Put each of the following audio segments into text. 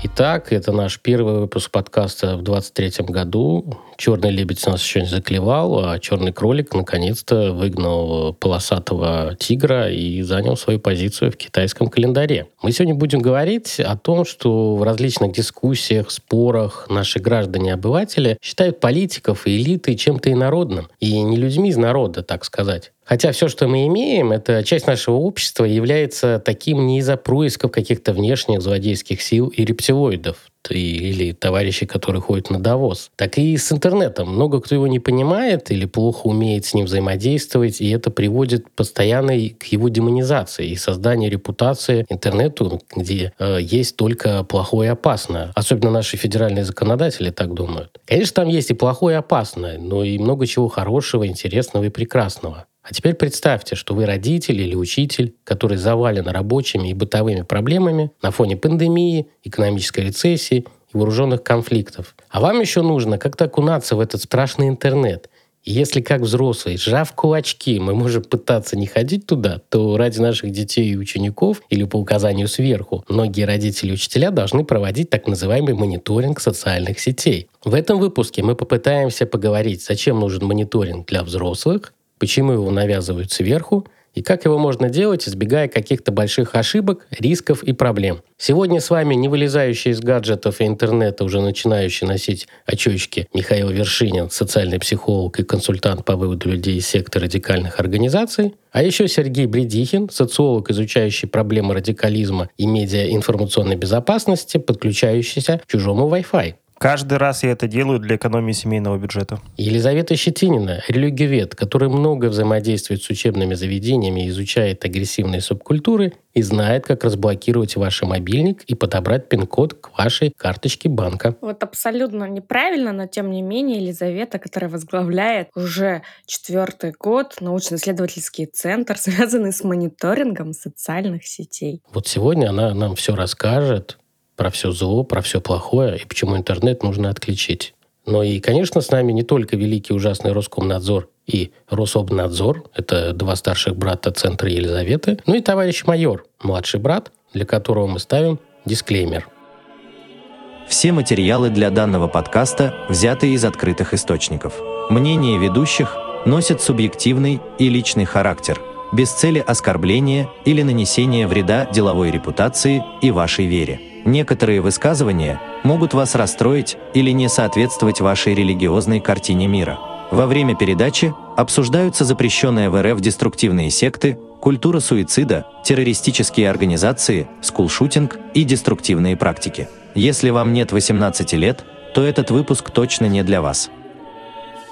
Итак, это наш первый выпуск подкаста в 2023 году. Черный лебедь нас еще не заклевал, а черный кролик наконец-то выгнал полосатого тигра и занял свою позицию в китайском календаре. Мы сегодня будем говорить о том, что в различных дискуссиях, спорах наши граждане-обыватели считают политиков и элиты чем-то инородным. И не людьми из народа, так сказать. Хотя все, что мы имеем, это часть нашего общества является таким не из-за происков каких-то внешних злодейских сил и рептилоидов или товарищей, которые ходят на довоз, так и с интернетом. Много кто его не понимает или плохо умеет с ним взаимодействовать, и это приводит постоянно к его демонизации и созданию репутации интернету, где э, есть только плохое и опасное. Особенно наши федеральные законодатели так думают. Конечно, там есть и плохое и опасное, но и много чего хорошего, интересного и прекрасного. А теперь представьте, что вы родитель или учитель, который завален рабочими и бытовыми проблемами на фоне пандемии, экономической рецессии и вооруженных конфликтов. А вам еще нужно как-то окунаться в этот страшный интернет. И если как взрослый, сжав кулачки, мы можем пытаться не ходить туда, то ради наших детей и учеников или по указанию сверху, многие родители и учителя должны проводить так называемый мониторинг социальных сетей. В этом выпуске мы попытаемся поговорить, зачем нужен мониторинг для взрослых, почему его навязывают сверху и как его можно делать, избегая каких-то больших ошибок, рисков и проблем. Сегодня с вами не вылезающий из гаджетов и интернета, уже начинающий носить очечки Михаил Вершинин, социальный психолог и консультант по выводу людей из секты радикальных организаций, а еще Сергей Бредихин, социолог, изучающий проблемы радикализма и медиаинформационной безопасности, подключающийся к чужому Wi-Fi. Каждый раз я это делаю для экономии семейного бюджета. Елизавета Щетинина, религиовед, который много взаимодействует с учебными заведениями, изучает агрессивные субкультуры и знает, как разблокировать ваш мобильник и подобрать пин-код к вашей карточке банка. Вот абсолютно неправильно, но тем не менее Елизавета, которая возглавляет уже четвертый год научно-исследовательский центр, связанный с мониторингом социальных сетей. Вот сегодня она нам все расскажет, про все зло, про все плохое и почему интернет нужно отключить. Но и, конечно, с нами не только великий ужасный Роскомнадзор и Рособнадзор, это два старших брата Центра Елизаветы, ну и товарищ майор, младший брат, для которого мы ставим дисклеймер. Все материалы для данного подкаста взяты из открытых источников. Мнения ведущих носят субъективный и личный характер, без цели оскорбления или нанесения вреда деловой репутации и вашей вере. Некоторые высказывания могут вас расстроить или не соответствовать вашей религиозной картине мира. Во время передачи обсуждаются запрещенные в РФ деструктивные секты, культура суицида, террористические организации, скулшутинг и деструктивные практики. Если вам нет 18 лет, то этот выпуск точно не для вас.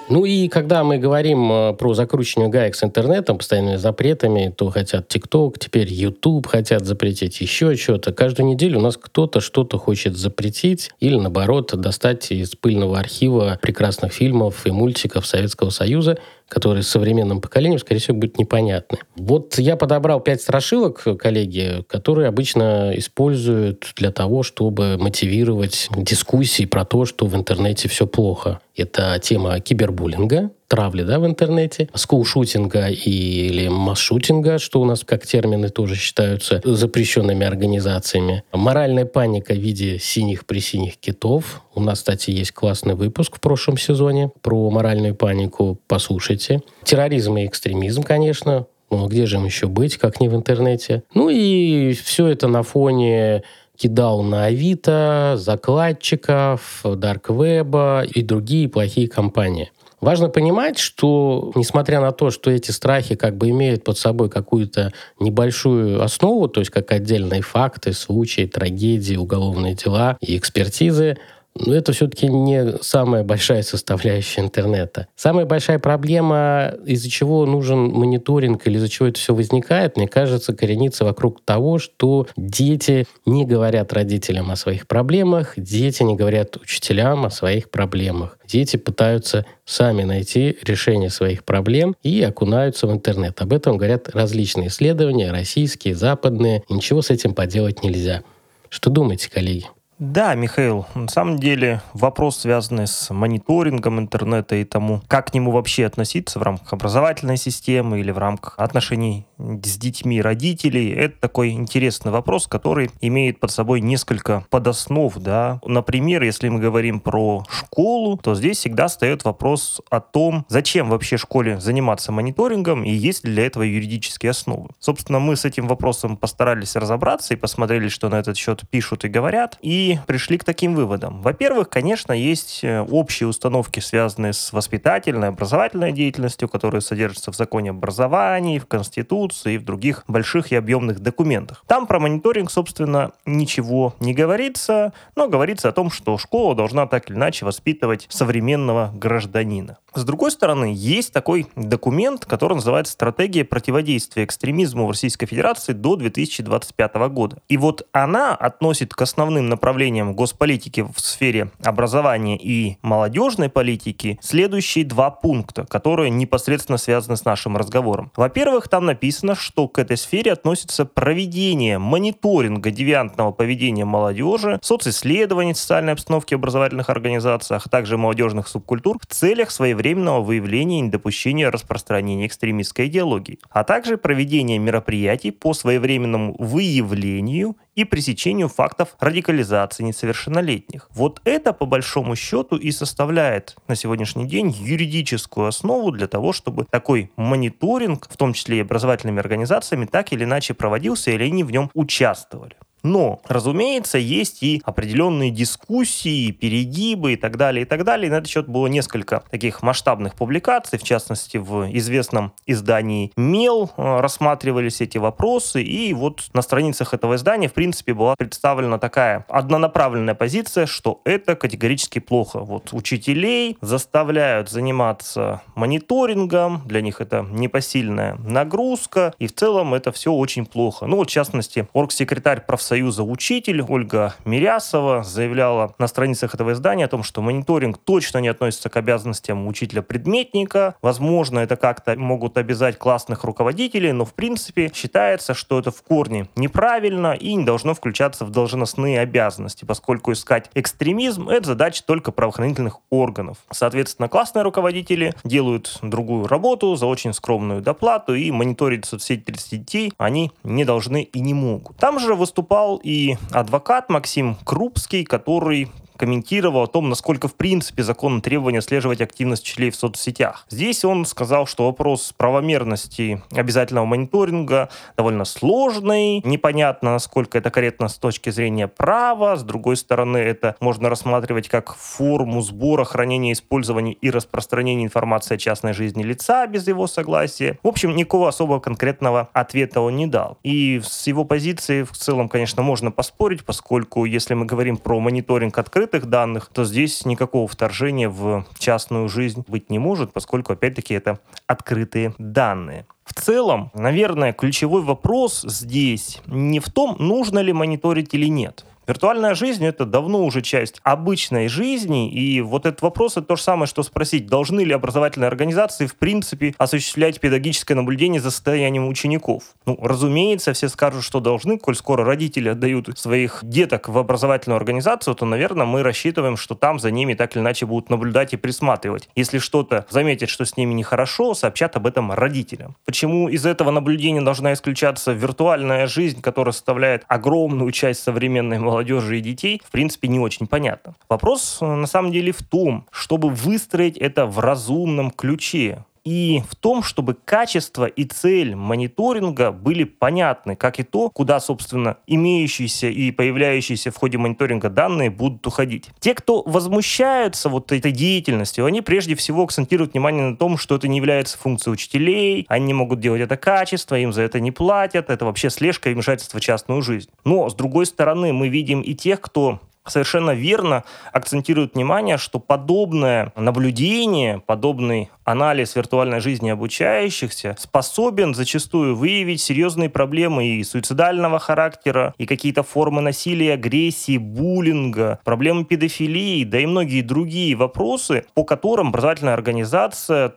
Ну и когда мы говорим э, про закручивание гаек с интернетом, постоянными запретами, то хотят ТикТок, теперь YouTube хотят запретить, еще что-то. Каждую неделю у нас кто-то что-то хочет запретить или, наоборот, достать из пыльного архива прекрасных фильмов и мультиков Советского Союза которые современным поколением, скорее всего, будут непонятны. Вот я подобрал пять страшилок, коллеги, которые обычно используют для того, чтобы мотивировать дискуссии про то, что в интернете все плохо. Это тема кибербуллинга, травли да, в интернете, скулшутинга или масс-шутинга, что у нас как термины тоже считаются запрещенными организациями. Моральная паника в виде синих-присиних китов. У нас, кстати, есть классный выпуск в прошлом сезоне про моральную панику. Послушайте. Терроризм и экстремизм, конечно. Ну, а где же им еще быть, как не в интернете? Ну и все это на фоне кидал на Авито, закладчиков, Дарквеба и другие плохие компании. Важно понимать, что несмотря на то, что эти страхи как бы имеют под собой какую-то небольшую основу, то есть как отдельные факты, случаи, трагедии, уголовные дела и экспертизы, Но это все-таки не самая большая составляющая интернета. Самая большая проблема, из-за чего нужен мониторинг или из-за чего это все возникает, мне кажется, коренится вокруг того, что дети не говорят родителям о своих проблемах, дети не говорят учителям о своих проблемах. Дети пытаются сами найти решение своих проблем и окунаются в интернет. Об этом говорят различные исследования, российские, западные. И ничего с этим поделать нельзя. Что думаете, коллеги? Да, Михаил, на самом деле вопрос, связанный с мониторингом интернета и тому, как к нему вообще относиться в рамках образовательной системы или в рамках отношений с детьми родителей, это такой интересный вопрос, который имеет под собой несколько подоснов. Да? Например, если мы говорим про школу, то здесь всегда встает вопрос о том, зачем вообще школе заниматься мониторингом и есть ли для этого юридические основы. Собственно, мы с этим вопросом постарались разобраться и посмотрели, что на этот счет пишут и говорят. И пришли к таким выводам. Во-первых, конечно, есть э, общие установки, связанные с воспитательной, образовательной деятельностью, которые содержатся в законе об образовании, в Конституции и в других больших и объемных документах. Там про мониторинг, собственно, ничего не говорится, но говорится о том, что школа должна так или иначе воспитывать современного гражданина. С другой стороны, есть такой документ, который называется «Стратегия противодействия экстремизму в Российской Федерации до 2025 года». И вот она относит к основным направлениям госполитики в сфере образования и молодежной политики следующие два пункта, которые непосредственно связаны с нашим разговором. Во-первых, там написано, что к этой сфере относится проведение мониторинга девиантного поведения молодежи, социсследований социальной обстановки в образовательных организациях, а также молодежных субкультур в целях своевременного выявления и недопущения распространения экстремистской идеологии, а также проведение мероприятий по своевременному выявлению и пресечению фактов радикализации несовершеннолетних. Вот это, по большому счету, и составляет на сегодняшний день юридическую основу для того, чтобы такой мониторинг, в том числе и образовательными организациями, так или иначе проводился, или они в нем участвовали. Но, разумеется, есть и определенные дискуссии, перегибы и так далее, и так далее. И на этот счет было несколько таких масштабных публикаций, в частности, в известном издании «Мел» э, рассматривались эти вопросы, и вот на страницах этого издания, в принципе, была представлена такая однонаправленная позиция, что это категорически плохо. Вот учителей заставляют заниматься мониторингом, для них это непосильная нагрузка, и в целом это все очень плохо. Ну вот, в частности, оргсекретарь профсоюза Союза «Учитель» Ольга Мирясова заявляла на страницах этого издания о том, что мониторинг точно не относится к обязанностям учителя-предметника. Возможно, это как-то могут обязать классных руководителей, но в принципе считается, что это в корне неправильно и не должно включаться в должностные обязанности, поскольку искать экстремизм — это задача только правоохранительных органов. Соответственно, классные руководители делают другую работу за очень скромную доплату и мониторить соцсети 30 детей они не должны и не могут. Там же выступал выступал и адвокат Максим Крупский, который комментировал о том, насколько в принципе законно требование отслеживать активность учителей в соцсетях. Здесь он сказал, что вопрос правомерности обязательного мониторинга довольно сложный, непонятно, насколько это корректно с точки зрения права, с другой стороны, это можно рассматривать как форму сбора, хранения, использования и распространения информации о частной жизни лица без его согласия. В общем, никакого особого конкретного ответа он не дал. И с его позиции в целом, конечно, можно поспорить, поскольку если мы говорим про мониторинг открыт открытых данных, то здесь никакого вторжения в частную жизнь быть не может, поскольку, опять-таки, это открытые данные. В целом, наверное, ключевой вопрос здесь не в том, нужно ли мониторить или нет. Виртуальная жизнь — это давно уже часть обычной жизни, и вот этот вопрос — это то же самое, что спросить, должны ли образовательные организации в принципе осуществлять педагогическое наблюдение за состоянием учеников. Ну, разумеется, все скажут, что должны, коль скоро родители отдают своих деток в образовательную организацию, то, наверное, мы рассчитываем, что там за ними так или иначе будут наблюдать и присматривать. Если что-то заметят, что с ними нехорошо, сообщат об этом родителям. Почему из этого наблюдения должна исключаться виртуальная жизнь, которая составляет огромную часть современной молодежи, молодежи и детей, в принципе, не очень понятно. Вопрос, э, на самом деле, в том, чтобы выстроить это в разумном ключе и в том, чтобы качество и цель мониторинга были понятны, как и то, куда, собственно, имеющиеся и появляющиеся в ходе мониторинга данные будут уходить. Те, кто возмущаются вот этой деятельностью, они прежде всего акцентируют внимание на том, что это не является функцией учителей, они не могут делать это качество, им за это не платят, это вообще слежка и вмешательство в частную жизнь. Но, с другой стороны, мы видим и тех, кто совершенно верно акцентирует внимание, что подобное наблюдение, подобный анализ виртуальной жизни обучающихся способен зачастую выявить серьезные проблемы и суицидального характера, и какие-то формы насилия, агрессии, буллинга, проблемы педофилии, да и многие другие вопросы, по которым образовательная организация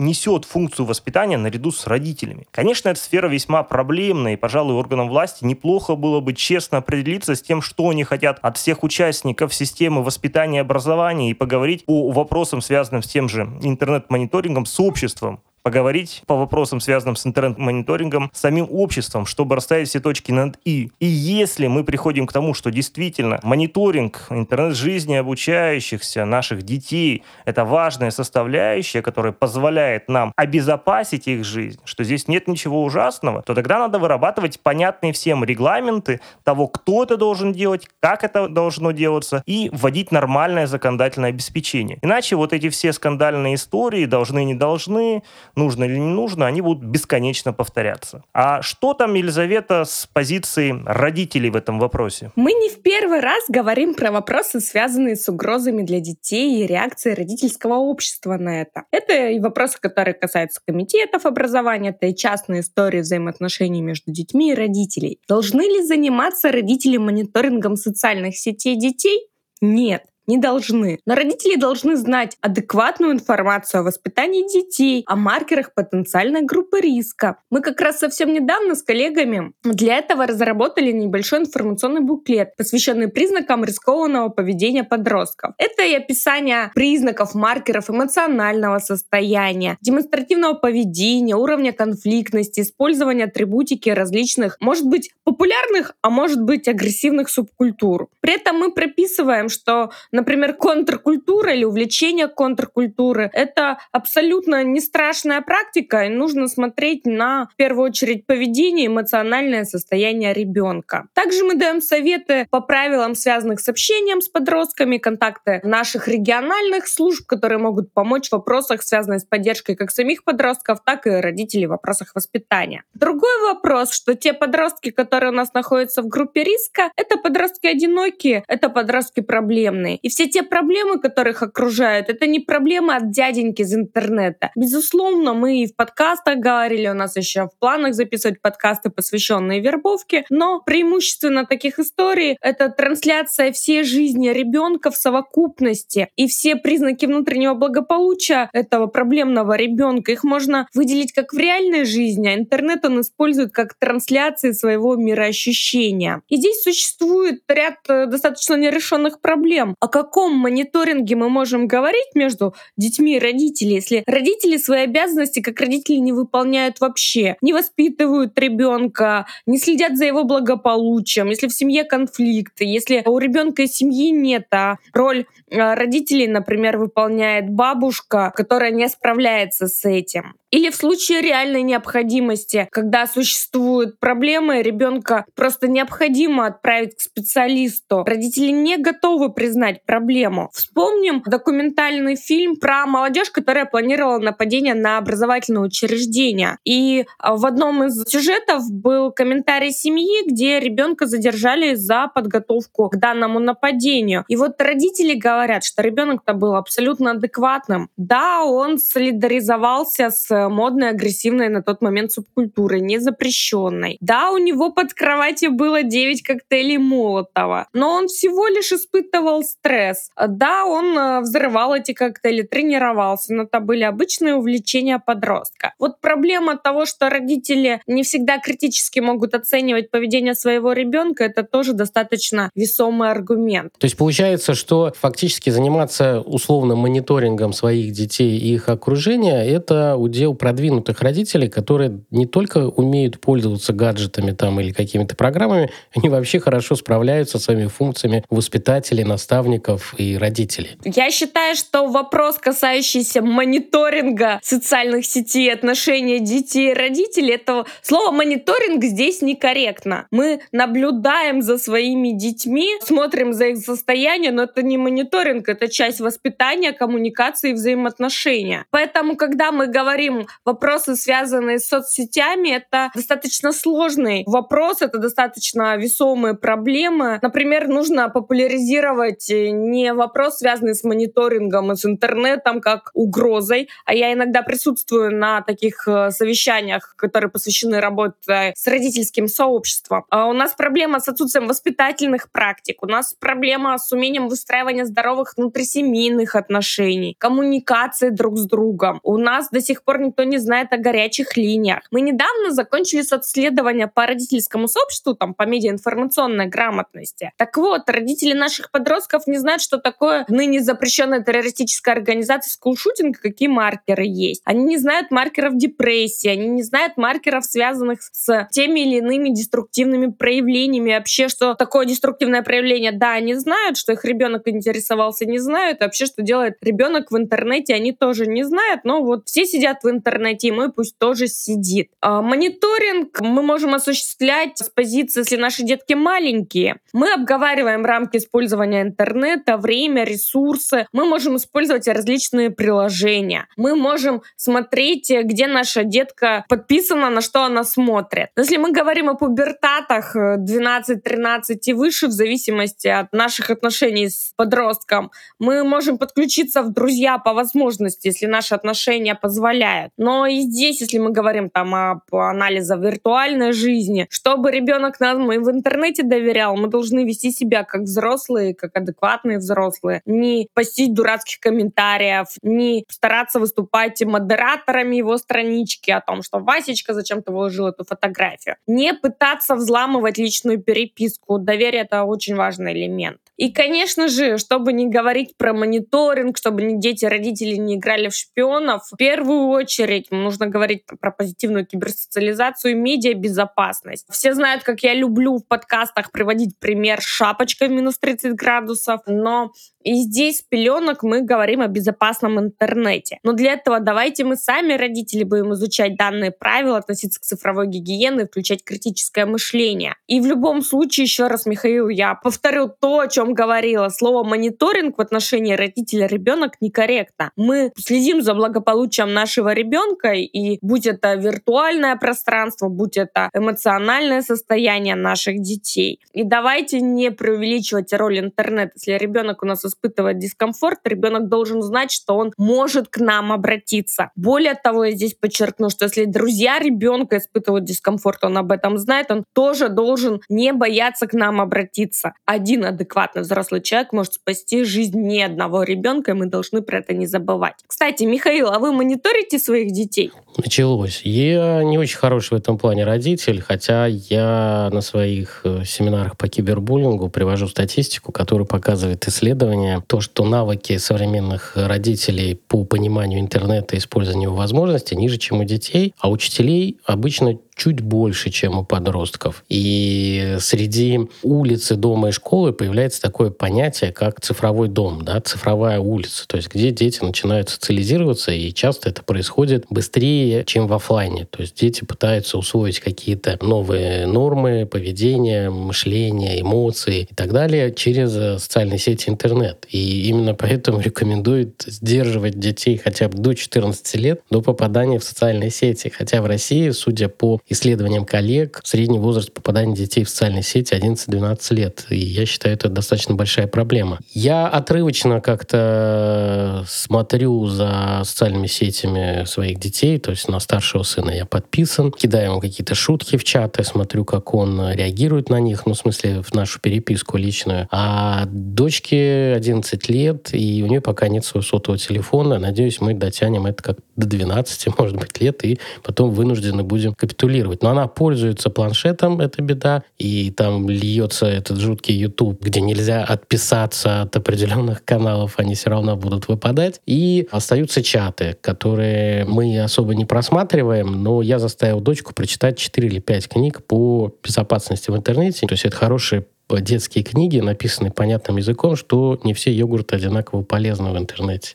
несет функцию воспитания наряду с родителями. Конечно, эта сфера весьма проблемная, и, пожалуй, органам власти неплохо было бы честно определиться с тем, что они хотят от всех участников системы воспитания и образования, и поговорить по вопросам, связанным с тем же интернет-мониторингом, с обществом поговорить по вопросам, связанным с интернет-мониторингом, с самим обществом, чтобы расставить все точки над «и». И если мы приходим к тому, что действительно мониторинг интернет-жизни обучающихся наших детей — это важная составляющая, которая позволяет нам обезопасить их жизнь, что здесь нет ничего ужасного, то тогда надо вырабатывать понятные всем регламенты того, кто это должен делать, как это должно делаться, и вводить нормальное законодательное обеспечение. Иначе вот эти все скандальные истории должны, не должны, нужно или не нужно, они будут бесконечно повторяться. А что там, Елизавета, с позиции родителей в этом вопросе? Мы не в первый раз говорим про вопросы, связанные с угрозами для детей и реакцией родительского общества на это. Это и вопросы, которые касаются комитетов образования, это и частные истории взаимоотношений между детьми и родителей. Должны ли заниматься родители мониторингом социальных сетей детей? Нет не должны. Но родители должны знать адекватную информацию о воспитании детей, о маркерах потенциальной группы риска. Мы как раз совсем недавно с коллегами для этого разработали небольшой информационный буклет, посвященный признакам рискованного поведения подростков. Это и описание признаков, маркеров эмоционального состояния, демонстративного поведения, уровня конфликтности, использования атрибутики различных, может быть, популярных, а может быть, агрессивных субкультур. При этом мы прописываем, что Например, контркультура или увлечение контркультуры — это абсолютно не страшная практика, и нужно смотреть на, в первую очередь, поведение, эмоциональное состояние ребенка. Также мы даем советы по правилам, связанных с общением с подростками, контакты наших региональных служб, которые могут помочь в вопросах, связанных с поддержкой как самих подростков, так и родителей в вопросах воспитания. Другой вопрос, что те подростки, которые у нас находятся в группе риска, это подростки одинокие, это подростки проблемные. И все те проблемы, которых окружают, это не проблемы от дяденьки из интернета. Безусловно, мы и в подкастах говорили, у нас еще в планах записывать подкасты, посвященные вербовке, но преимущественно таких историй — это трансляция всей жизни ребенка в совокупности и все признаки внутреннего благополучия этого проблемного ребенка. Их можно выделить как в реальной жизни, а интернет он использует как трансляции своего мироощущения. И здесь существует ряд э, достаточно нерешенных проблем. О каком мониторинге мы можем говорить между детьми и родителями, если родители свои обязанности как родители не выполняют вообще, не воспитывают ребенка, не следят за его благополучием, если в семье конфликты, если у ребенка семьи нет, а роль а, родителей, например, выполняет бабушка, которая не справляется с этим. Или в случае реальной необходимости, когда существуют проблемы, ребенка просто необходимо отправить к специалисту. Родители не готовы признать проблему. Вспомним документальный фильм про молодежь, которая планировала нападение на образовательное учреждение. И а, в одном из сюжетов был комментарий семьи, где ребенка задержали за подготовку к данному нападению. И вот родители говорят, что ребенок-то был абсолютно адекватным. Да, он солидаризовался с модной, агрессивной на тот момент субкультурой, не запрещенной. Да, у него под кроватью было 9 коктейлей Молотова, но он всего лишь испытывал стресс. Да, он э, взрывал эти коктейли, тренировался, но это были обычные увлечения подростка. Вот проблема того, что родители не всегда критически могут оценивать поведение своего ребенка, это тоже достаточно весомый аргумент. То есть получается, что фактически заниматься условно мониторингом своих детей и их окружения, это удел продвинутых родителей, которые не только умеют пользоваться гаджетами там или какими-то программами, они вообще хорошо справляются со своими функциями воспитателей, наставников и родителей. Я считаю, что вопрос, касающийся мониторинга социальных сетей, отношения детей и родителей, этого слово мониторинг здесь некорректно. Мы наблюдаем за своими детьми, смотрим за их состоянием, но это не мониторинг, это часть воспитания, коммуникации и взаимоотношения. Поэтому, когда мы говорим вопросы, связанные с соцсетями, это достаточно сложный вопрос, это достаточно весомые проблемы. Например, нужно популяризировать не вопрос, связанный с мониторингом и с интернетом, как угрозой, а я иногда присутствую на таких э, совещаниях, которые посвящены работе с родительским сообществом. А у нас проблема с отсутствием воспитательных практик, у нас проблема с умением выстраивания здоровых внутрисемейных отношений, коммуникации друг с другом. У нас до сих пор никто не знает о горячих линиях. Мы недавно закончили соцследование по родительскому сообществу, там, по медиаинформационной грамотности. Так вот, родители наших подростков не знают, что такое ныне запрещенная террористическая организация скулшутинг, какие маркеры есть. Они не знают маркеров депрессии, они не знают маркеров, связанных с теми или иными деструктивными проявлениями. Вообще, что такое деструктивное проявление, да, они знают, что их ребенок интересовался, не знают. Вообще, что делает ребенок в интернете, они тоже не знают. Но вот все сидят в интернете, и мы пусть тоже сидит. А, мониторинг мы можем осуществлять с позиции, если наши детки маленькие. Мы обговариваем рамки использования интернета, время, ресурсы. Мы можем использовать различные приложения. Мы можем смотреть, где наша детка подписана, на что она смотрит. Если мы говорим о пубертатах 12, 13 и выше, в зависимости от наших отношений с подростком, мы можем подключиться в друзья по возможности, если наши отношения позволяют. Но и здесь, если мы говорим там об анализе виртуальной жизни, чтобы ребенок нам и в интернете доверял, мы должны вести себя как взрослые, как адекватные взрослые, не постить дурацких комментариев, не стараться выступать модераторами его странички о том, что Васечка зачем-то выложил эту фотографию. Не пытаться взламывать личную переписку. Доверие — это очень важный элемент. И, конечно же, чтобы не говорить про мониторинг, чтобы не дети, родители не играли в шпионов, в первую очередь нужно говорить про позитивную киберсоциализацию и медиабезопасность. Все знают, как я люблю в подкастах приводить пример шапочкой в минус 30 градусов, но и здесь пеленок мы говорим о безопасном интернете. Но для этого давайте мы сами, родители, будем изучать данные правила, относиться к цифровой гигиене, включать критическое мышление. И в любом случае, еще раз, Михаил, я повторю то, о чем говорила. Слово мониторинг в отношении родителя-ребенок некорректно. Мы следим за благополучием нашего ребенка, и будь это виртуальное пространство, будь это эмоциональное состояние наших детей. И давайте не преувеличивать роль интернета. Если ребенок у нас испытывает дискомфорт, ребенок должен знать, что он может к нам обратиться. Более того, я здесь подчеркну, что если друзья ребенка испытывают дискомфорт, он об этом знает, он тоже должен не бояться к нам обратиться. Один адекватный взрослый человек может спасти жизнь ни одного ребенка, и мы должны про это не забывать. Кстати, Михаил, а вы мониторите своих детей? Началось. Я не очень хороший в этом плане родитель, хотя я на своих э, семинарах по кибербуллингу привожу статистику, которая показывает исследования, то, что навыки современных родителей по пониманию интернета и использованию возможностей ниже, чем у детей, а учителей обычно чуть больше, чем у подростков. И среди улицы, дома и школы появляется такое понятие, как цифровой дом, да, цифровая улица, то есть где дети начинают социализироваться, и часто это происходит быстрее, чем в офлайне. То есть дети пытаются усвоить какие-то новые нормы поведения, мышления, эмоции и так далее через э, социальные сети интернет. И именно поэтому рекомендуют сдерживать детей хотя бы до 14 лет до попадания в социальные сети. Хотя в России, судя по исследованиям коллег, средний возраст попадания детей в социальные сети 11-12 лет. И я считаю, это достаточно большая проблема. Я отрывочно как-то смотрю за социальными сетями своих детей, то есть на старшего сына я подписан, кидаю ему какие-то шутки в чаты, смотрю, как он реагирует на них, ну, в смысле, в нашу переписку личную. А дочке 11 лет, и у нее пока нет своего сотового телефона. Надеюсь, мы дотянем это как до 12, может быть, лет, и потом вынуждены будем капитулировать контролировать. Но она пользуется планшетом, это беда, и там льется этот жуткий YouTube, где нельзя отписаться от определенных каналов, они все равно будут выпадать. И остаются чаты, которые мы особо не просматриваем, но я заставил дочку прочитать 4 или 5 книг по безопасности в интернете. То есть это хорошие детские книги, написанные понятным языком, что не все йогурты одинаково полезны в интернете.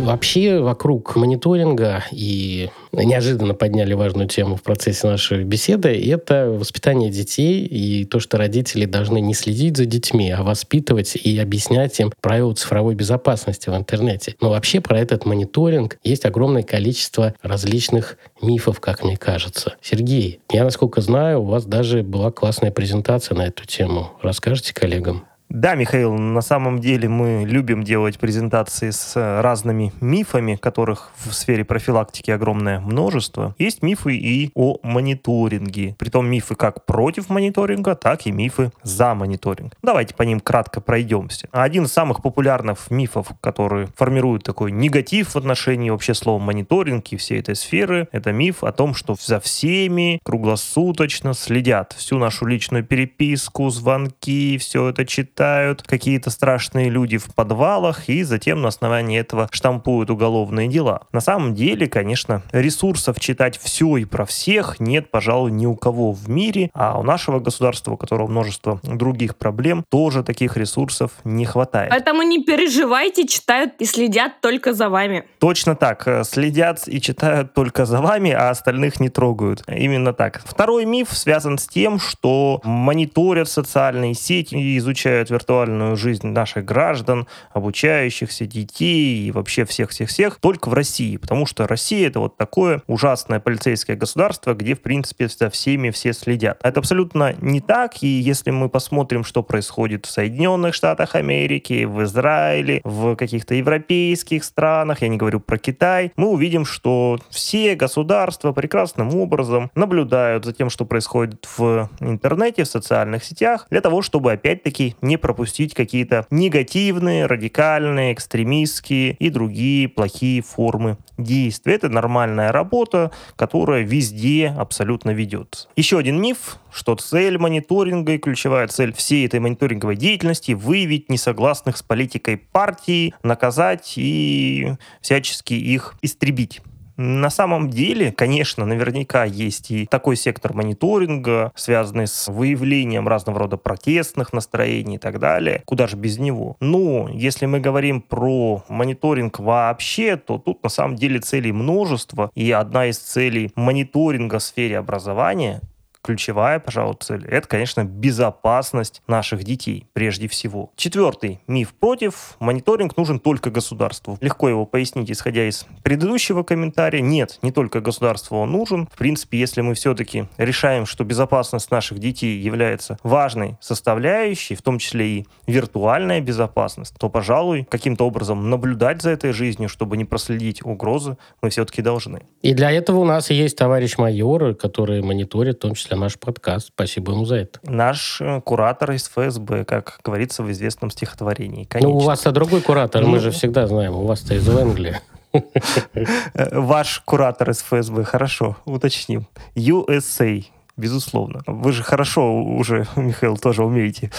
Вообще вокруг мониторинга и неожиданно подняли важную тему в процессе нашей беседы, это воспитание детей и то, что родители должны не следить за детьми, а воспитывать и объяснять им правила цифровой безопасности в интернете. Но вообще про этот мониторинг есть огромное количество различных мифов, как мне кажется. Сергей, я, насколько знаю, у вас даже была классная презентация на эту тему. Расскажите коллегам? Да, Михаил, на самом деле мы любим делать презентации с разными мифами, которых в сфере профилактики огромное множество. Есть мифы и о мониторинге. Притом мифы как против мониторинга, так и мифы за мониторинг. Давайте по ним кратко пройдемся. Один из самых популярных мифов, который формирует такой негатив в отношении вообще слова мониторинг и всей этой сферы, это миф о том, что за всеми круглосуточно следят. Всю нашу личную переписку, звонки, все это читают читают какие-то страшные люди в подвалах и затем на основании этого штампуют уголовные дела. На самом деле, конечно, ресурсов читать все и про всех нет, пожалуй, ни у кого в мире, а у нашего государства, у которого множество других проблем, тоже таких ресурсов не хватает. Поэтому не переживайте, читают и следят только за вами. Точно так. Э, следят и читают только за вами, а остальных не трогают. Именно так. Второй миф связан с тем, что мониторят социальные сети и изучают виртуальную жизнь наших граждан, обучающихся, детей и вообще всех-всех-всех только в России, потому что Россия это вот такое ужасное полицейское государство, где, в принципе, за всеми все следят. Это абсолютно не так, и если мы посмотрим, что происходит в Соединенных Штатах Америки, в Израиле, в каких-то европейских странах, я не говорю про Китай, мы увидим, что все государства прекрасным образом наблюдают за тем, что происходит в интернете, в социальных сетях, для того, чтобы опять-таки не пропустить какие-то негативные, радикальные, экстремистские и другие плохие формы действия. Это нормальная работа, которая везде абсолютно ведется. Еще один миф, что цель мониторинга и ключевая цель всей этой мониторинговой деятельности выявить несогласных с политикой партии, наказать и всячески их истребить. На самом деле, конечно, наверняка есть и такой сектор мониторинга, связанный с выявлением разного рода протестных настроений и так далее. Куда же без него? Но если мы говорим про мониторинг вообще, то тут на самом деле целей множество. И одна из целей мониторинга в сфере образования ключевая, пожалуй, цель, это, конечно, безопасность наших детей прежде всего. Четвертый миф против. Мониторинг нужен только государству. Легко его пояснить, исходя из предыдущего комментария. Нет, не только государству он нужен. В принципе, если мы все-таки решаем, что безопасность наших детей является важной составляющей, в том числе и виртуальная безопасность, то, пожалуй, каким-то образом наблюдать за этой жизнью, чтобы не проследить угрозы, мы все-таки должны. И для этого у нас есть товарищ майор, который мониторит в том числе наш подкаст. Спасибо ему за это. Наш э, куратор из ФСБ, как говорится в известном стихотворении. Конечно. Ну, у вас-то другой куратор, ну... мы же всегда знаем. У вас-то из Англии. Э, ваш куратор из ФСБ, хорошо, уточним. USA, безусловно. Вы же хорошо уже, Михаил, тоже умеете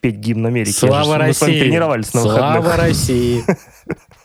петь гимн Америки. Слава России! Мы с вами тренировались на выходных. Слава России!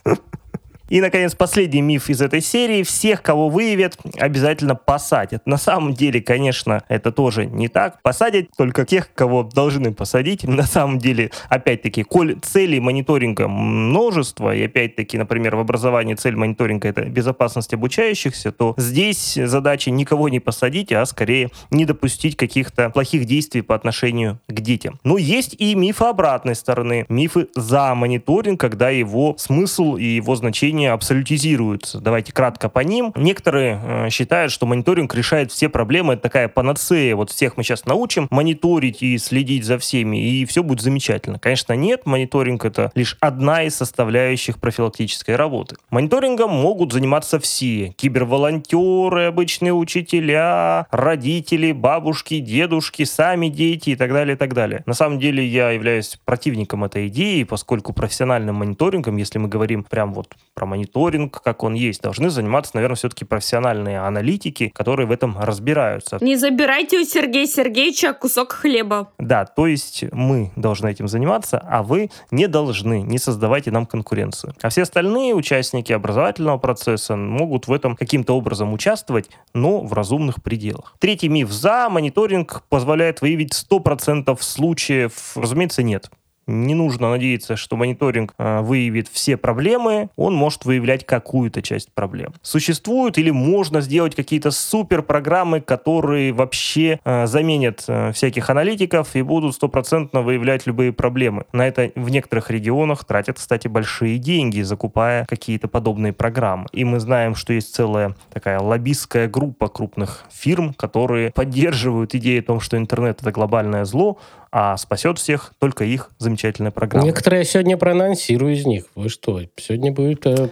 И, наконец, последний миф из этой серии. Всех, кого выявят, обязательно посадят. На самом деле, конечно, это тоже не так. Посадят только тех, кого должны посадить. На самом деле, опять-таки, коль целей мониторинга множество, и опять-таки, например, в образовании цель мониторинга — это безопасность обучающихся, то здесь задача никого не посадить, а скорее не допустить каких-то плохих действий по отношению к детям. Но есть и мифы обратной стороны. Мифы за мониторинг, когда его смысл и его значение зрения абсолютизируются. Давайте кратко по ним. Некоторые э, считают, что мониторинг решает все проблемы. Это такая панацея. Вот всех мы сейчас научим мониторить и следить за всеми, и все будет замечательно. Конечно, нет. Мониторинг — это лишь одна из составляющих профилактической работы. Мониторингом могут заниматься все. Киберволонтеры, обычные учителя, родители, бабушки, дедушки, сами дети и так далее, и так далее. На самом деле я являюсь противником этой идеи, поскольку профессиональным мониторингом, если мы говорим прям вот про про мониторинг, как он есть, должны заниматься, наверное, все-таки профессиональные аналитики, которые в этом разбираются. Не забирайте у Сергея Сергеевича кусок хлеба. Да, то есть мы должны этим заниматься, а вы не должны, не создавайте нам конкуренцию. А все остальные участники образовательного процесса могут в этом каким-то образом участвовать, но в разумных пределах. Третий миф за мониторинг позволяет выявить 100% случаев. Разумеется, нет Не нужно надеяться, что мониторинг э, выявит все проблемы, он может выявлять какую-то часть проблем. Существуют или можно сделать какие-то супер программы, которые вообще э, заменят э, всяких аналитиков и будут стопроцентно выявлять любые проблемы. На это в некоторых регионах тратят, кстати, большие деньги, закупая какие-то подобные программы. И мы знаем, что есть целая такая лоббистская группа крупных фирм, которые поддерживают идею о том, что интернет это глобальное зло, а спасет всех только их замечательная программа. Некоторые я сегодня проанонсирую из них. Вы что, сегодня будет э,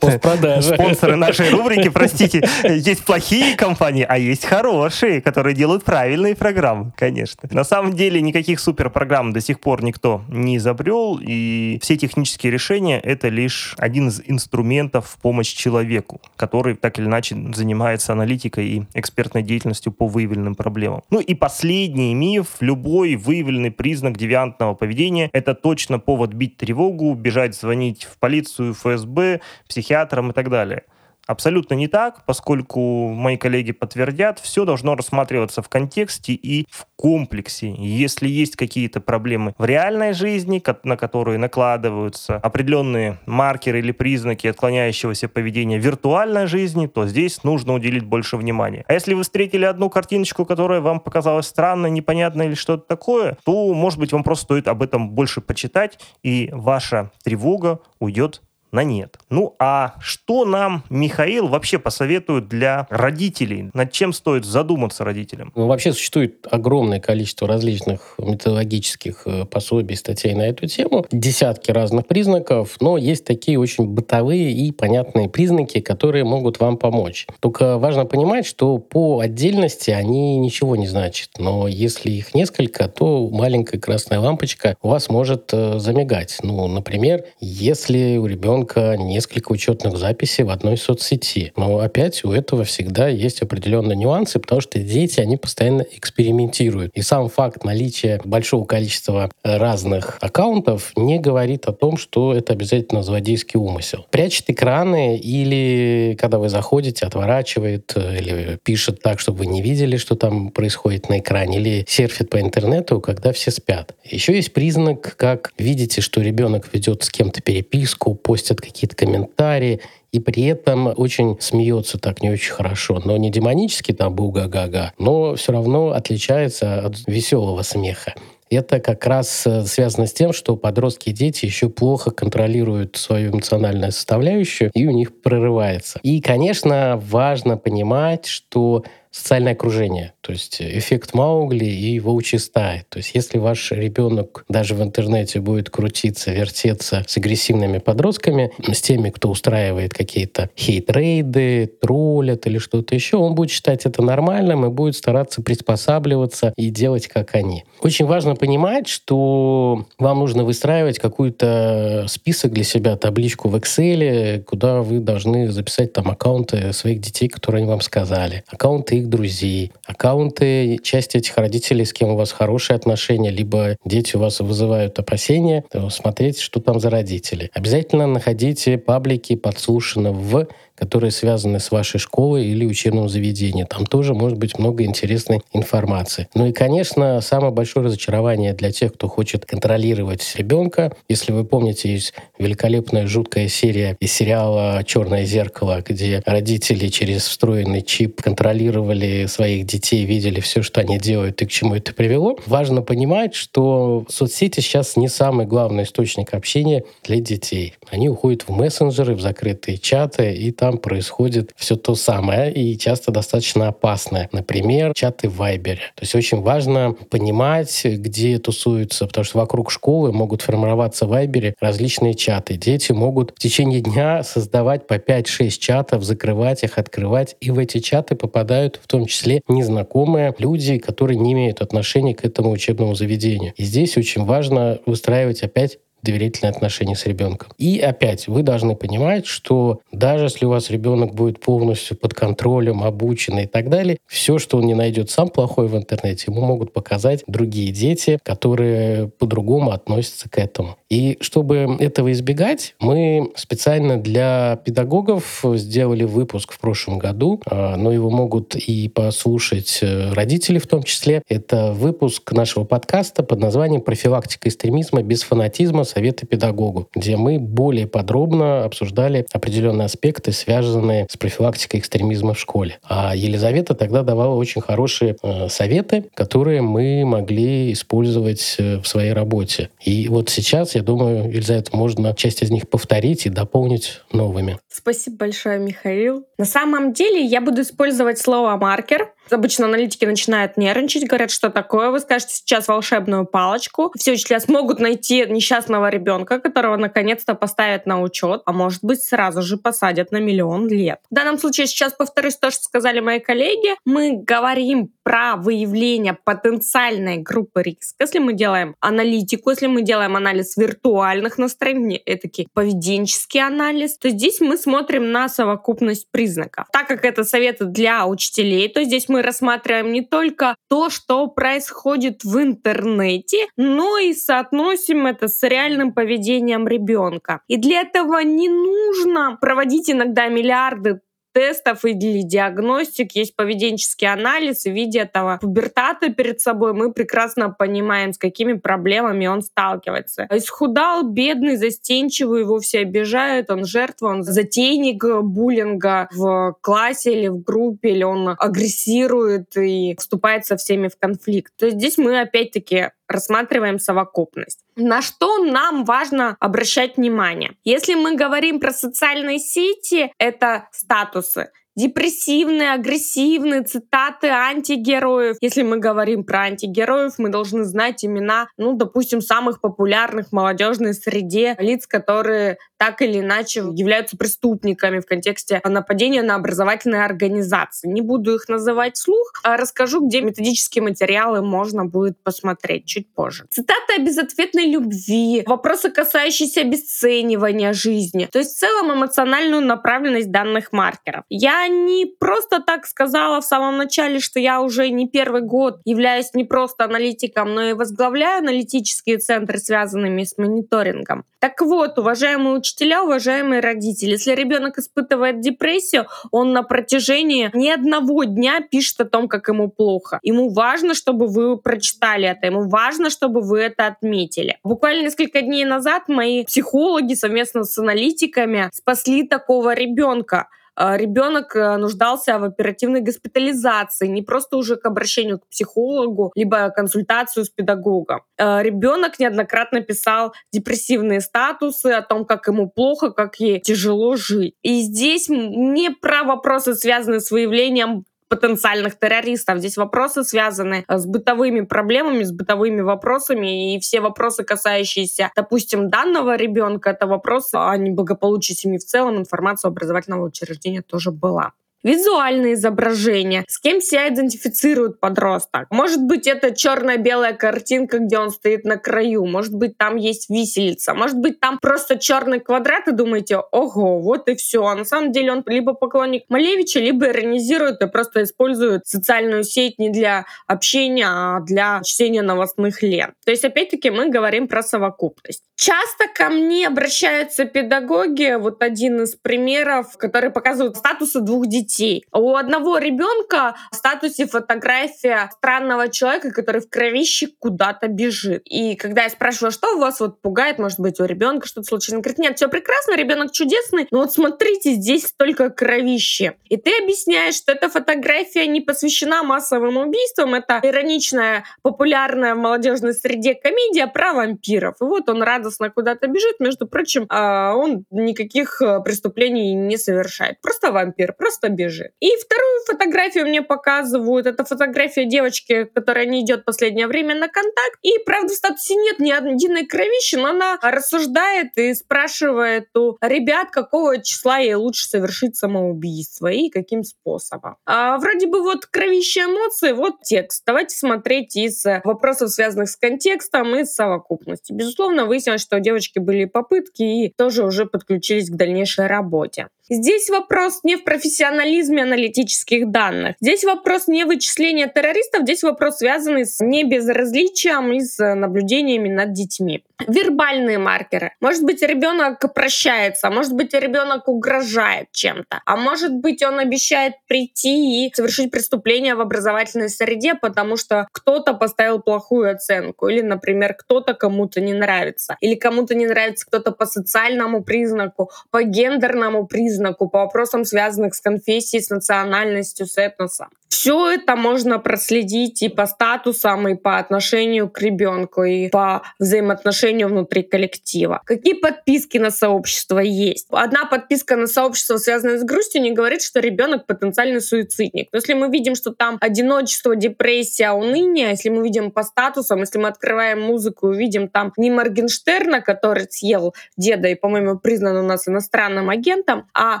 постпродажа. Спонсоры нашей рубрики, простите, есть плохие компании, а есть хорошие, которые делают правильные программы, конечно. На самом деле никаких суперпрограмм до сих пор никто не изобрел, и все технические решения — это лишь один из инструментов в помощь человеку, который так или иначе занимается аналитикой и экспертной деятельностью по выявленным проблемам. Ну и последний миф. Любой вы выявленный признак девиантного поведения. Это точно повод бить тревогу, бежать звонить в полицию, ФСБ, психиатрам и так далее. Абсолютно не так, поскольку мои коллеги подтвердят, все должно рассматриваться в контексте и в комплексе. Если есть какие-то проблемы в реальной жизни, на которые накладываются определенные маркеры или признаки отклоняющегося поведения виртуальной жизни, то здесь нужно уделить больше внимания. А если вы встретили одну картиночку, которая вам показалась странной, непонятной или что-то такое, то, может быть, вам просто стоит об этом больше почитать, и ваша тревога уйдет на нет. Ну а что нам Михаил вообще посоветует для родителей? Над чем стоит задуматься родителям? Ну, вообще существует огромное количество различных методологических э, пособий, статей на эту тему, десятки разных признаков, но есть такие очень бытовые и понятные признаки, которые могут вам помочь. Только важно понимать, что по отдельности они ничего не значат, но если их несколько, то маленькая красная лампочка у вас может э, замигать. Ну, например, если у ребенка ребенка несколько учетных записей в одной соцсети. Но опять у этого всегда есть определенные нюансы, потому что дети, они постоянно экспериментируют. И сам факт наличия большого количества разных аккаунтов не говорит о том, что это обязательно злодейский умысел. Прячет экраны или когда вы заходите, отворачивает или пишет так, чтобы вы не видели, что там происходит на экране, или серфит по интернету, когда все спят. Еще есть признак, как видите, что ребенок ведет с кем-то переписку, постит постят какие-то комментарии, и при этом очень смеется так не очень хорошо. Но не демонически там буга-га-га, но все равно отличается от веселого смеха. Это как раз э, связано с тем, что подростки и дети еще плохо контролируют свою эмоциональную составляющую, и у них прорывается. И, конечно, важно понимать, что социальное окружение, то есть эффект Маугли и волчий стаи. То есть если ваш ребенок даже в интернете будет крутиться, вертеться с агрессивными подростками, с теми, кто устраивает какие-то хейт-рейды, троллят или что-то еще, он будет считать это нормальным и будет стараться приспосабливаться и делать как они. Очень важно понимать, что вам нужно выстраивать какой-то список для себя, табличку в Excel, куда вы должны записать там аккаунты своих детей, которые они вам сказали, аккаунты своих друзей, аккаунты части этих родителей, с кем у вас хорошие отношения, либо дети у вас вызывают опасения, смотреть, что там за родители. Обязательно находите паблики подслушано в которые связаны с вашей школой или учебным заведением. Там тоже может быть много интересной информации. Ну и, конечно, самое большое разочарование для тех, кто хочет контролировать ребенка. Если вы помните, есть великолепная жуткая серия из сериала «Черное зеркало», где родители через встроенный чип контролировали своих детей, видели все, что они делают и к чему это привело. Важно понимать, что соцсети сейчас не самый главный источник общения для детей. Они уходят в мессенджеры, в закрытые чаты, и там там происходит все то самое и часто достаточно опасное. Например, чаты в Вайбере. То есть очень важно понимать, где тусуются, потому что вокруг школы могут формироваться в Вайбере различные чаты. Дети могут в течение дня создавать по 5-6 чатов, закрывать их, открывать, и в эти чаты попадают в том числе незнакомые люди, которые не имеют отношения к этому учебному заведению. И здесь очень важно выстраивать опять доверительные отношения с ребенком. И опять, вы должны понимать, что даже если у вас ребенок будет полностью под контролем, обучен и так далее, все, что он не найдет сам плохое в интернете, ему могут показать другие дети, которые по-другому относятся к этому. И чтобы этого избегать, мы специально для педагогов сделали выпуск в прошлом году, а, но его могут и послушать э, родители в том числе. Это выпуск нашего подкаста под названием «Профилактика экстремизма без фанатизма. Советы педагогу», где мы более подробно обсуждали определенные аспекты, связанные с профилактикой экстремизма в школе. А Елизавета тогда давала очень хорошие э, советы, которые мы могли использовать э, в своей работе. И вот сейчас, я думаю, Елизавета, можно часть из них повторить и дополнить новыми. Спасибо большое, Михаил. На самом деле я буду использовать слово «маркер», Обычно аналитики начинают нервничать, говорят, что такое. Вы скажете сейчас волшебную палочку. Все учителя смогут найти несчастного ребенка, которого наконец-то поставят на учет, а может быть сразу же посадят на миллион лет. В данном случае сейчас повторюсь то, что сказали мои коллеги. Мы говорим про выявление потенциальной группы риска. Если мы делаем аналитику, если мы делаем анализ виртуальных настроений, это поведенческий анализ, то здесь мы смотрим на совокупность признаков. Так как это советы для учителей, то здесь мы рассматриваем не только то, что происходит в интернете, но и соотносим это с реальным поведением ребенка. И для этого не нужно проводить иногда миллиарды тестов и для диагностик, есть поведенческий анализ, и видя этого пубертата перед собой, мы прекрасно понимаем, с какими проблемами он сталкивается. Исхудал, бедный, застенчивый, его все обижают, он жертва, он затейник буллинга в классе или в группе, или он агрессирует и вступает со всеми в конфликт. То есть здесь мы опять-таки рассматриваем совокупность. На что нам важно обращать внимание? Если мы говорим про социальные сети, это статусы депрессивные, агрессивные цитаты антигероев. Если мы говорим про антигероев, мы должны знать имена, ну, допустим, самых популярных в молодежной среде лиц, которые так или иначе являются преступниками в контексте нападения на образовательные организации. Не буду их называть вслух, а расскажу, где методические материалы можно будет посмотреть чуть позже. Цитаты о безответной любви, вопросы, касающиеся обесценивания жизни, то есть в целом эмоциональную направленность данных маркеров. Я не просто так сказала в самом начале, что я уже не первый год являюсь не просто аналитиком, но и возглавляю аналитические центры, связанными с мониторингом. Так вот, уважаемые учителя, уважаемые родители, если ребенок испытывает депрессию, он на протяжении ни одного дня пишет о том, как ему плохо. Ему важно, чтобы вы прочитали это, ему важно, чтобы вы это отметили. Буквально несколько дней назад мои психологи совместно с аналитиками спасли такого ребенка. А, ребенок э, нуждался в оперативной госпитализации, не просто уже к обращению к психологу, либо консультацию с педагогом. А, ребенок неоднократно писал депрессивные статусы о том, как ему плохо, как ей тяжело жить. И здесь не про вопросы, связанные с выявлением потенциальных террористов. Здесь вопросы связаны э, с бытовыми проблемами, с бытовыми вопросами, и все вопросы, касающиеся, допустим, данного ребенка, это вопрос о неблагополучии семьи в целом, информация образовательного учреждения тоже была визуальные изображения, с кем себя идентифицирует подросток. Может быть, это черно-белая картинка, где он стоит на краю, может быть, там есть виселица, может быть, там просто черный квадрат, и думаете, ого, вот и все. А на самом деле он либо поклонник Малевича, либо иронизирует и просто использует социальную сеть не для общения, а для чтения новостных лент. То есть, опять-таки, мы говорим про совокупность. Часто ко мне обращаются педагоги, вот один из примеров, который показывает статусы двух детей детей. У одного ребенка в статусе фотография странного человека, который в кровище куда-то бежит. И когда я спрашиваю, что у вас вот пугает, может быть, у ребенка что-то случилось, он говорит, нет, все прекрасно, ребенок чудесный, но вот смотрите, здесь только кровище. И ты объясняешь, что эта фотография не посвящена массовым убийствам, это ироничная, популярная в молодежной среде комедия про вампиров. И вот он радостно куда-то бежит, между прочим, а он никаких э, преступлений не совершает. Просто вампир, просто бежит выбежит. И вторую фотографию мне показывают. Это фотография девочки, которая не идет последнее время на контакт. И, правда, в статусе нет ни единой кровищи, но она рассуждает и спрашивает у ребят, какого числа ей лучше совершить самоубийство и каким способом. А вроде бы вот кровища эмоции, вот текст. Давайте смотреть из вопросов, связанных с контекстом и с совокупностью. Безусловно, выяснилось, что у девочки были попытки и тоже уже подключились к дальнейшей работе. Здесь вопрос не в профессионализме аналитических данных. Здесь вопрос не вычисления террористов, здесь вопрос связанный с небезразличием и с наблюдениями над детьми. Вербальные маркеры. Может быть, ребенок прощается, может быть, ребенок угрожает чем-то, а может быть, он обещает прийти и совершить преступление в образовательной среде, потому что кто-то поставил плохую оценку, или, например, кто-то кому-то не нравится, или кому-то не нравится кто-то по социальному признаку, по гендерному признаку, признаку, по вопросам, связанных с конфессией, с национальностью, с этносом. Все это можно проследить и по статусам, и по отношению к ребенку, и по взаимоотношению внутри коллектива. Какие подписки на сообщество есть? Одна подписка на сообщество, связанная с грустью, не говорит, что ребенок потенциальный суицидник. Но если мы видим, что там одиночество, депрессия, уныние, если мы видим по статусам, если мы открываем музыку и видим там не Моргенштерна, который съел деда и, по-моему, признан у нас иностранным агентом, а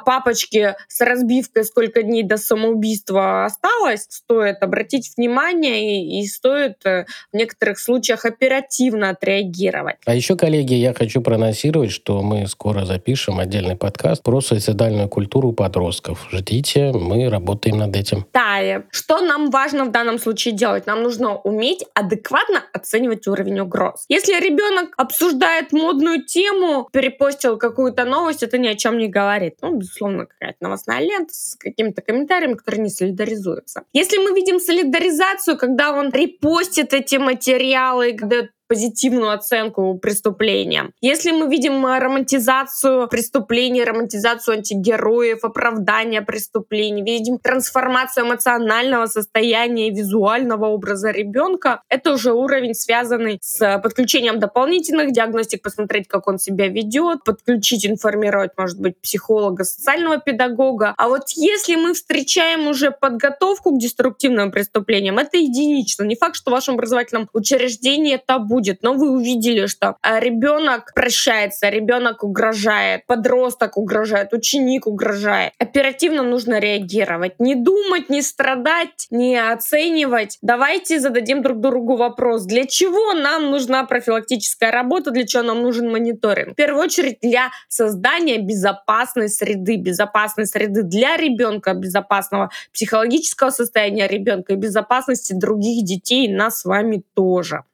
папочки с разбивкой сколько дней до самоубийства осталось, осталось, стоит обратить внимание и, и стоит э, в некоторых случаях оперативно отреагировать. А еще, коллеги, я хочу проанонсировать, что мы скоро запишем отдельный подкаст про суицидальную культуру подростков. Ждите, мы работаем над этим. Да, что нам важно в данном случае делать? Нам нужно уметь адекватно оценивать уровень угроз. Если ребенок обсуждает модную тему, перепостил какую-то новость, это ни о чем не говорит. Ну, безусловно, какая-то новостная лента с какими-то комментариями, которые не солидаризуются находится. Если мы видим солидаризацию, когда он репостит эти материалы, когда позитивную оценку преступлениям. Если мы видим э, романтизацию преступлений, романтизацию антигероев, оправдание преступлений, видим трансформацию эмоционального состояния и визуального образа ребенка, это уже уровень, связанный с подключением дополнительных диагностик, посмотреть, как он себя ведет, подключить, информировать, может быть, психолога, социального педагога. А вот если мы встречаем уже подготовку к деструктивным преступлениям, это единично. Не факт, что в вашем образовательном учреждении это будет будет, но вы увидели, что а, ребенок прощается, ребенок угрожает, подросток угрожает, ученик угрожает. Оперативно нужно реагировать. Не думать, не страдать, не оценивать. Давайте зададим друг другу вопрос, для чего нам нужна профилактическая работа, для чего нам нужен мониторинг. В первую очередь для создания безопасной среды, безопасной среды для ребенка, безопасного психологического состояния ребенка и безопасности других детей, нас с вами тоже.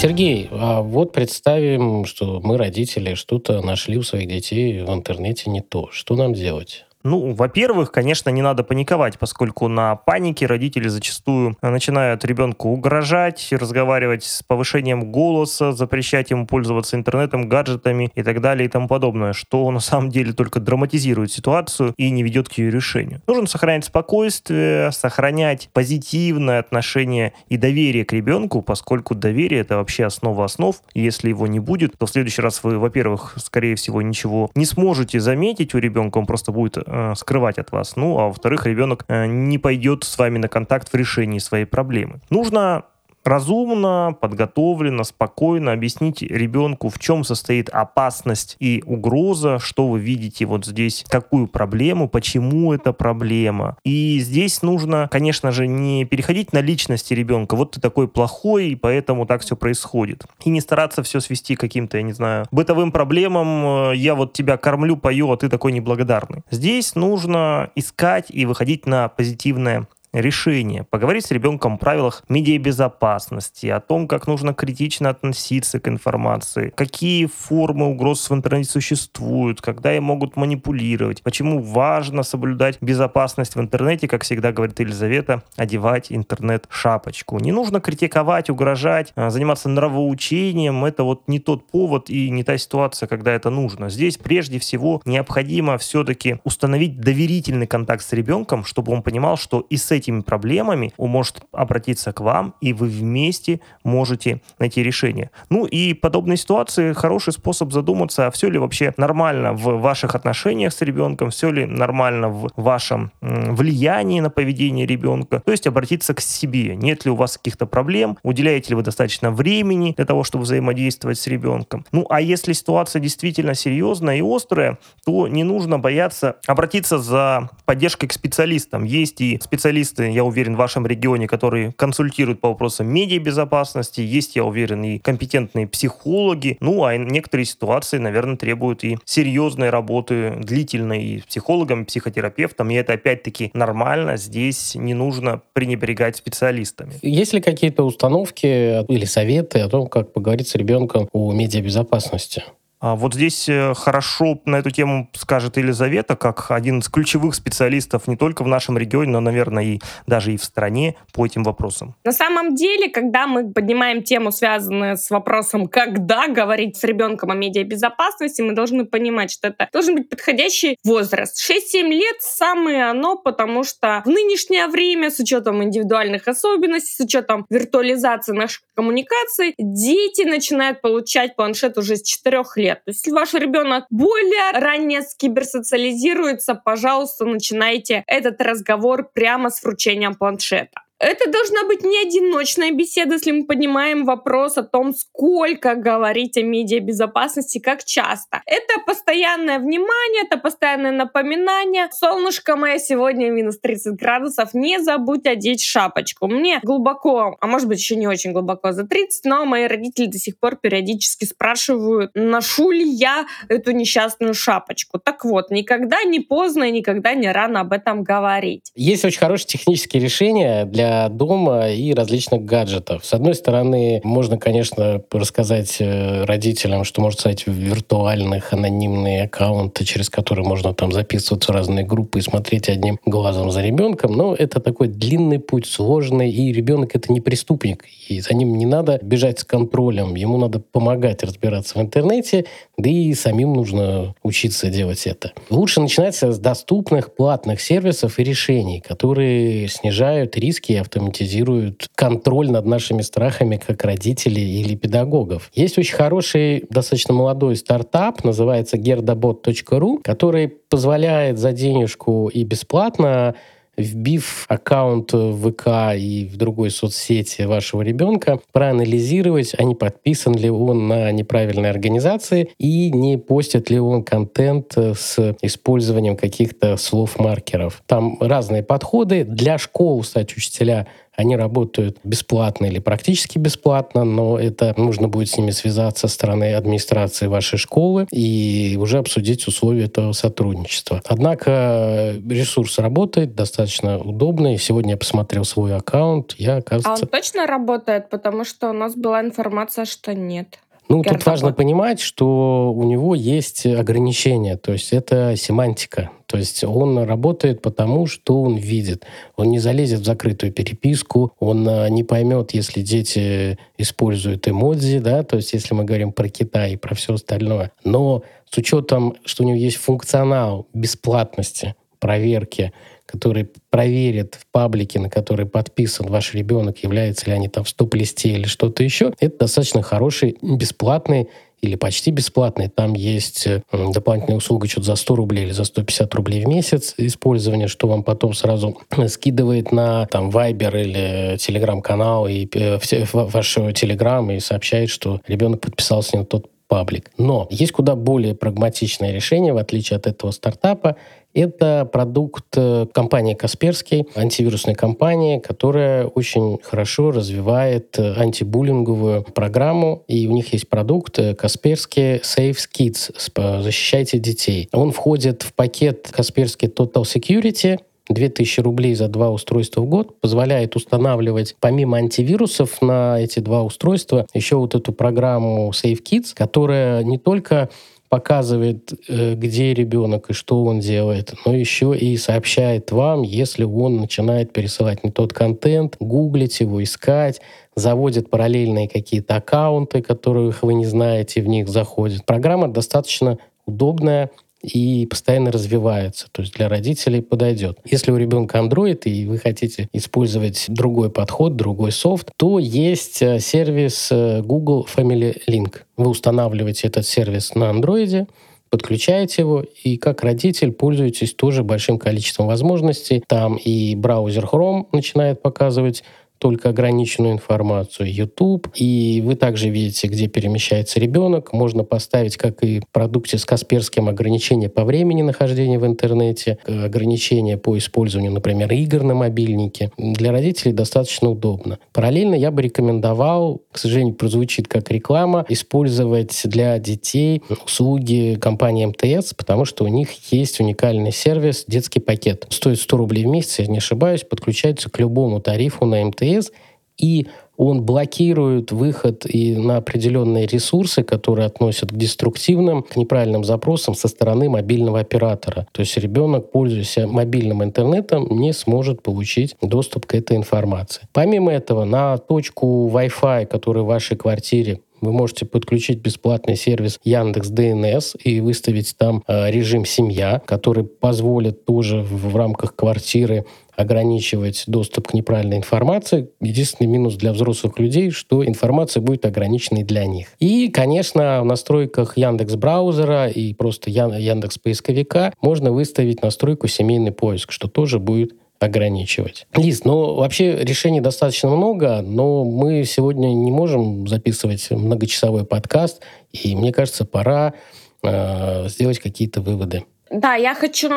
Сергей, а вот представим, что мы, родители, что-то нашли у своих детей в интернете не то. Что нам делать? Ну, во-первых, конечно, не надо паниковать, поскольку на панике родители зачастую начинают ребенку угрожать, разговаривать с повышением голоса, запрещать ему пользоваться интернетом, гаджетами и так далее и тому подобное, что на самом деле только драматизирует ситуацию и не ведет к ее решению. Нужно сохранять спокойствие, сохранять позитивное отношение и доверие к ребенку, поскольку доверие — это вообще основа основ. Если его не будет, то в следующий раз вы, во-первых, скорее всего, ничего не сможете заметить у ребенка, он просто будет э, скрывать от вас. Ну, а во-вторых, ребенок э, не пойдет с вами на контакт в решении своей проблемы. Нужно разумно, подготовленно, спокойно объяснить ребенку, в чем состоит опасность и угроза, что вы видите вот здесь, какую проблему, почему это проблема. И здесь нужно, конечно же, не переходить на личности ребенка. Вот ты такой плохой, и поэтому так все происходит. И не стараться все свести каким-то, я не знаю, бытовым проблемам. Я вот тебя кормлю, пою, а ты такой неблагодарный. Здесь нужно искать и выходить на позитивное решение. Поговорить с ребенком о правилах медиабезопасности, о том, как нужно критично относиться к информации, какие формы угроз в интернете существуют, когда и могут манипулировать, почему важно соблюдать безопасность в интернете, как всегда говорит Елизавета, одевать интернет-шапочку. Не нужно критиковать, угрожать, а, заниматься нравоучением. Это вот не тот повод и не та ситуация, когда это нужно. Здесь прежде всего необходимо все-таки установить доверительный контакт с ребенком, чтобы он понимал, что и с этими проблемами, он может обратиться к вам, и вы вместе можете найти решение. Ну и подобные ситуации хороший способ задуматься, а все ли вообще нормально в ваших отношениях с ребенком, все ли нормально в вашем влиянии на поведение ребенка. То есть обратиться к себе. Нет ли у вас каких-то проблем? Уделяете ли вы достаточно времени для того, чтобы взаимодействовать с ребенком? Ну а если ситуация действительно серьезная и острая, то не нужно бояться обратиться за поддержкой к специалистам. Есть и специалисты, я уверен, в вашем регионе, которые консультируют по вопросам медиабезопасности. Есть, я уверен, и компетентные психологи. Ну, а некоторые ситуации, наверное, требуют и серьезной работы, длительной и психологом, и психотерапевтом. И это, опять-таки, нормально. Здесь не нужно пренебрегать специалистами. Есть ли какие-то установки или советы о том, как поговорить с ребенком о медиабезопасности? А вот здесь э, хорошо на эту тему скажет Елизавета, как один из ключевых специалистов не только в нашем регионе, но, наверное, и даже и в стране по этим вопросам. На самом деле, когда мы поднимаем тему, связанную с вопросом, когда говорить с ребенком о медиабезопасности, мы должны понимать, что это должен быть подходящий возраст. 6-7 лет самое оно, потому что в нынешнее время, с учетом индивидуальных особенностей, с учетом виртуализации наших коммуникаций, дети начинают получать планшет уже с 4 лет лет. То есть, если ваш ребенок более ранее скиберсоциализируется, пожалуйста, начинайте этот разговор прямо с вручением планшета. Это должна быть не одиночная беседа, если мы поднимаем вопрос о том, сколько говорить о медиабезопасности, как часто. Это постоянное внимание, это постоянное напоминание. Солнышко мое сегодня минус 30 градусов, не забудь одеть шапочку. Мне глубоко, а может быть еще не очень глубоко за 30, но мои родители до сих пор периодически спрашивают, ношу ли я эту несчастную шапочку. Так вот, никогда не поздно и никогда не рано об этом говорить. Есть очень хорошие технические решения для дома и различных гаджетов. С одной стороны, можно, конечно, рассказать э, родителям, что может стать виртуальных анонимные аккаунты, через которые можно там записываться в разные группы и смотреть одним глазом за ребенком. Но это такой длинный путь, сложный, и ребенок это не преступник. И за ним не надо бежать с контролем. Ему надо помогать разбираться в интернете, да и самим нужно учиться делать это. Лучше начинать с доступных платных сервисов и решений, которые снижают риски автоматизируют контроль над нашими страхами как родителей или педагогов. Есть очень хороший, достаточно молодой стартап, называется gerdabot.ru, который позволяет за денежку и бесплатно вбив аккаунт ВК и в другой соцсети вашего ребенка, проанализировать, а не подписан ли он на неправильные организации и не постит ли он контент с использованием каких-то слов-маркеров. Там разные подходы. Для школ, кстати, учителя они работают бесплатно или практически бесплатно, но это нужно будет с ними связаться со стороны администрации вашей школы и уже обсудить условия этого сотрудничества. Однако ресурс работает достаточно удобно. И сегодня я посмотрел свой аккаунт, я, оказывается... А он точно работает? Потому что у нас была информация, что нет. Ну, тут важно понимать, что у него есть ограничения, то есть это семантика. То есть он работает потому, что он видит. Он не залезет в закрытую переписку, он а, не поймет, если дети используют эмодзи, да, то есть если мы говорим про Китай и про все остальное. Но с учетом, что у него есть функционал бесплатности, проверки, который проверит в паблике, на который подписан ваш ребенок, является ли они там в стоп-листе или что-то еще, это достаточно хороший, бесплатный или почти бесплатный. Там есть э, дополнительная услуга что-то за 100 рублей или за 150 рублей в месяц использования, что вам потом сразу скидывает на там Viber или Telegram-канал и э, ваш Telegram и сообщает, что ребенок подписался на тот паблик. Но есть куда более прагматичное решение, в отличие от этого стартапа. Это продукт э, компании Касперский, антивирусной компании, которая очень хорошо развивает э, антибуллинговую программу. И у них есть продукт э, Касперский Safe Kids, защищайте детей. Он входит в пакет Касперский Total Security, 2000 рублей за два устройства в год позволяет устанавливать помимо антивирусов на эти два устройства еще вот эту программу Safe Kids, которая не только показывает, э, где ребенок и что он делает, но еще и сообщает вам, если он начинает пересылать не тот контент, гуглить его, искать, заводит параллельные какие-то аккаунты, которых вы не знаете, в них заходит. Программа достаточно удобная, и постоянно развивается. То есть для родителей подойдет. Если у ребенка Android, и вы хотите использовать другой подход, другой софт, то есть э, сервис э, Google Family Link. Вы устанавливаете этот сервис на Android, подключаете его, и как родитель пользуетесь тоже большим количеством возможностей. Там и браузер Chrome начинает показывать только ограниченную информацию, YouTube, и вы также видите, где перемещается ребенок. Можно поставить, как и в продукте с Касперским, ограничения по времени нахождения в интернете, ограничения по использованию, например, игр на мобильнике. Для родителей достаточно удобно. Параллельно я бы рекомендовал, к сожалению, прозвучит как реклама, использовать для детей услуги компании МТС, потому что у них есть уникальный сервис «Детский пакет». Стоит 100 рублей в месяц, если не ошибаюсь, подключается к любому тарифу на МТС, МТС, и он блокирует выход и на определенные ресурсы, которые относят к деструктивным, к неправильным запросам со стороны мобильного оператора. То есть ребенок, пользуясь мобильным интернетом, не сможет получить доступ к этой информации. Помимо этого, на точку Wi-Fi, которая в вашей квартире вы можете подключить бесплатный сервис Яндекс ДНС и выставить там э, режим «Семья», который позволит тоже в рамках квартиры ограничивать доступ к неправильной информации. Единственный минус для взрослых людей, что информация будет ограниченной для них. И, конечно, в настройках Яндекс браузера и просто Яндекс поисковика можно выставить настройку семейный поиск, что тоже будет ограничивать. Лиз, ну вообще решений достаточно много, но мы сегодня не можем записывать многочасовой подкаст, и мне кажется, пора э, сделать какие-то выводы. Да, я хочу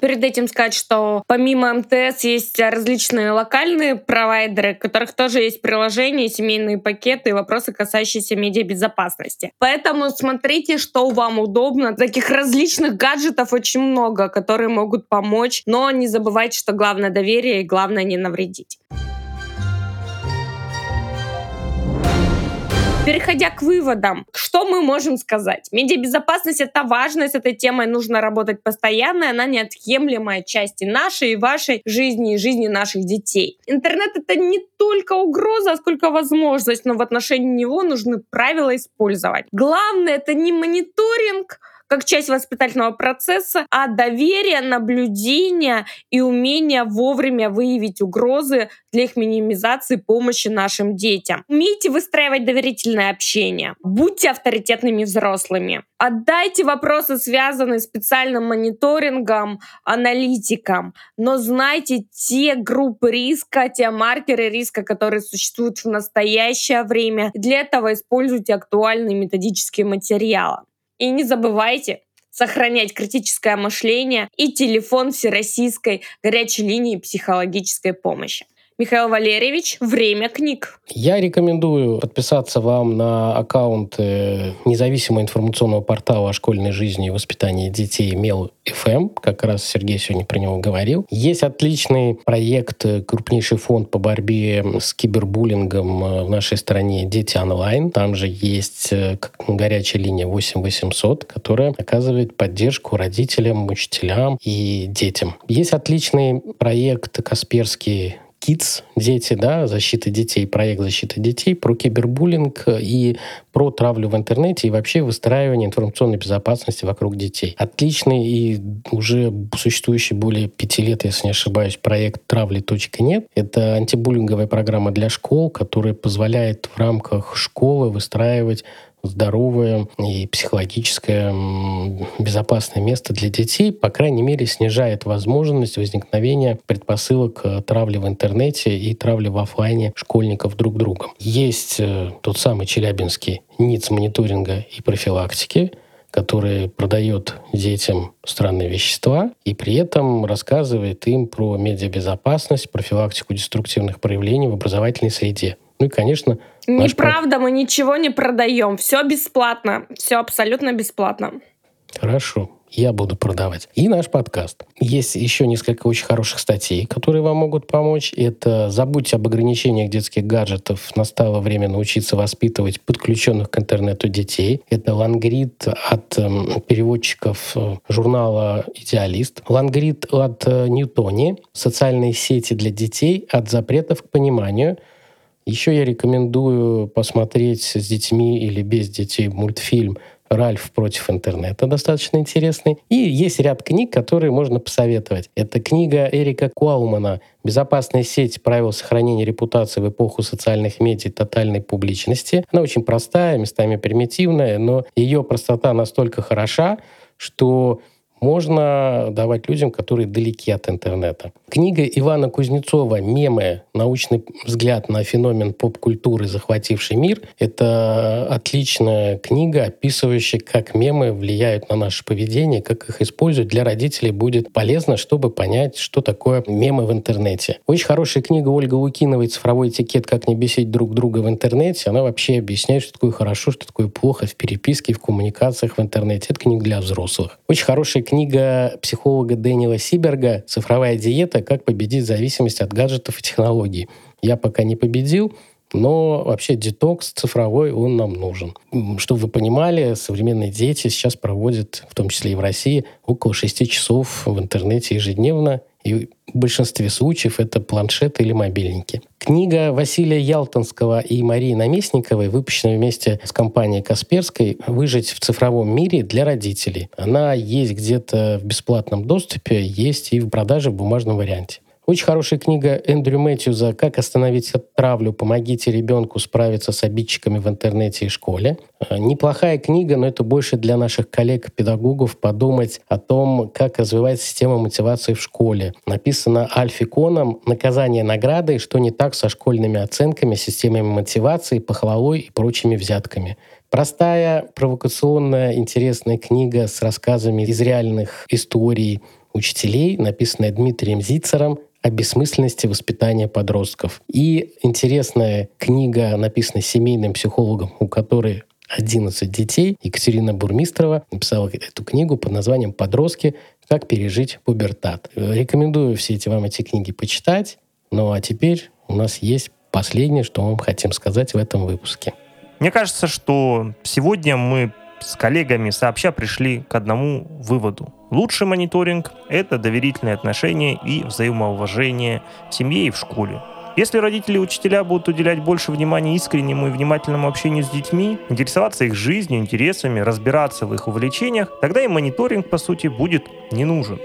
перед этим сказать, что помимо МТС есть различные локальные провайдеры, у которых тоже есть приложения, семейные пакеты и вопросы, касающиеся медиабезопасности. Поэтому смотрите, что вам удобно. Таких различных гаджетов очень много, которые могут помочь, но не забывайте, что главное доверие и главное не навредить. Переходя к выводам, что мы можем сказать? Медиабезопасность — это важно, с этой темой нужно работать постоянно, она неотъемлемая часть и нашей, и вашей жизни, и жизни наших детей. Интернет — это не только угроза, сколько возможность, но в отношении него нужны правила использовать. Главное — это не мониторинг, как часть воспитательного процесса, а доверие, наблюдение и умение вовремя выявить угрозы для их минимизации помощи нашим детям. Умейте выстраивать доверительное общение. Будьте авторитетными взрослыми. Отдайте вопросы, связанные с специальным мониторингом, аналитикам. Но знайте те группы риска, те маркеры риска, которые существуют в настоящее время. Для этого используйте актуальные методические материалы. И не забывайте сохранять критическое мышление и телефон всероссийской горячей линии психологической помощи. Михаил Валерьевич, время книг. Я рекомендую подписаться вам на аккаунт э, независимого информационного портала о школьной жизни и воспитании детей Мел ФМ. Как раз Сергей сегодня про него говорил. Есть отличный проект, э, крупнейший фонд по борьбе с кибербуллингом э, в нашей стране «Дети онлайн». Там же есть горячая линия 8800, которая оказывает поддержку родителям, учителям и детям. Есть отличный проект «Касперский Kids, дети, да, защита детей, проект защиты детей, про кибербуллинг и про травлю в интернете и вообще выстраивание информационной безопасности вокруг детей. Отличный и уже существующий более пяти лет, если не ошибаюсь, проект травли.нет. Это антибуллинговая программа для школ, которая позволяет в рамках школы выстраивать здоровое и психологическое безопасное место для детей, по крайней мере, снижает возможность возникновения предпосылок э, травли в интернете и травли в офлайне школьников друг другом. Есть э, тот самый челябинский НИЦ мониторинга и профилактики, который продает детям странные вещества и при этом рассказывает им про медиабезопасность, профилактику деструктивных проявлений в образовательной среде. Ну и, конечно, Неправда, мы ничего не продаем. Все бесплатно. Все абсолютно бесплатно. Хорошо я буду продавать. И наш подкаст. Есть еще несколько очень хороших статей, которые вам могут помочь. Это «Забудьте об ограничениях детских гаджетов. Настало время научиться воспитывать подключенных к интернету детей». Это лангрид от э, переводчиков журнала «Идеалист». Лангрид от э, Ньютони. «Социальные сети для детей. От запретов к пониманию». Еще я рекомендую посмотреть с детьми или без детей мультфильм Ральф против интернета достаточно интересный. И есть ряд книг, которые можно посоветовать. Это книга Эрика Куалмана «Безопасная сеть. Правила сохранения репутации в эпоху социальных медиа и тотальной публичности». Она очень простая, местами примитивная, но ее простота настолько хороша, что можно давать людям, которые далеки от интернета. Книга Ивана Кузнецова «Мемы. Научный взгляд на феномен поп-культуры, захвативший мир» — это отличная книга, описывающая, как мемы влияют на наше поведение, как их используют. Для родителей будет полезно, чтобы понять, что такое мемы в интернете. Очень хорошая книга Ольга Лукиновой «Цифровой этикет. Как не бесить друг друга в интернете». Она вообще объясняет, что такое хорошо, что такое плохо в переписке, в коммуникациях в интернете. Это книга для взрослых. Очень хорошая книга психолога Дэниела Сиберга «Цифровая диета. Как победить зависимость от гаджетов и технологий». Я пока не победил, но вообще детокс цифровой, он нам нужен. Чтобы вы понимали, современные дети сейчас проводят, в том числе и в России, около 6 часов в интернете ежедневно. И в большинстве случаев это планшеты или мобильники. Книга Василия Ялтонского и Марии Наместниковой, выпущенная вместе с компанией Касперской «Выжить в цифровом мире для родителей». Она есть где-то в бесплатном доступе, есть и в продаже в бумажном варианте. Очень хорошая книга Эндрю Мэтьюза «Как остановить травлю. Помогите ребенку справиться с обидчиками в интернете и школе». Э, неплохая книга, но это больше для наших коллег-педагогов подумать о том, как развивается система мотивации в школе. Написано Альфи Коном «Наказание награды. Что не так со школьными оценками, системами мотивации, похвалой и прочими взятками». Простая, провокационная, интересная книга с рассказами из реальных историй учителей, написанная Дмитрием Зицером, о бессмысленности воспитания подростков. И интересная книга, написанная семейным психологом, у которой 11 детей. Екатерина Бурмистрова написала эту книгу под названием «Подростки. Как пережить пубертат». Рекомендую все эти вам эти книги почитать. Ну а теперь у нас есть последнее, что мы хотим сказать в этом выпуске. Мне кажется, что сегодня мы с коллегами сообща пришли к одному выводу. Лучший мониторинг – это доверительные отношения и взаимоуважение в семье и в школе. Если родители и учителя будут уделять больше внимания искреннему и внимательному общению с детьми, интересоваться их жизнью, интересами, разбираться в их увлечениях, тогда и мониторинг, по сути, будет не нужен.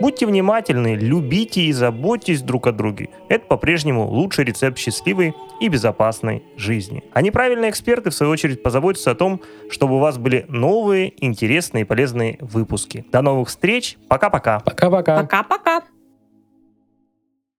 Будьте внимательны, любите и заботьтесь друг о друге. Это по-прежнему лучший рецепт счастливой и безопасной жизни. А неправильные эксперты, в свою очередь, позаботятся о том, чтобы у вас были новые, интересные и полезные выпуски. До новых встреч. Пока-пока. Пока-пока. Пока-пока.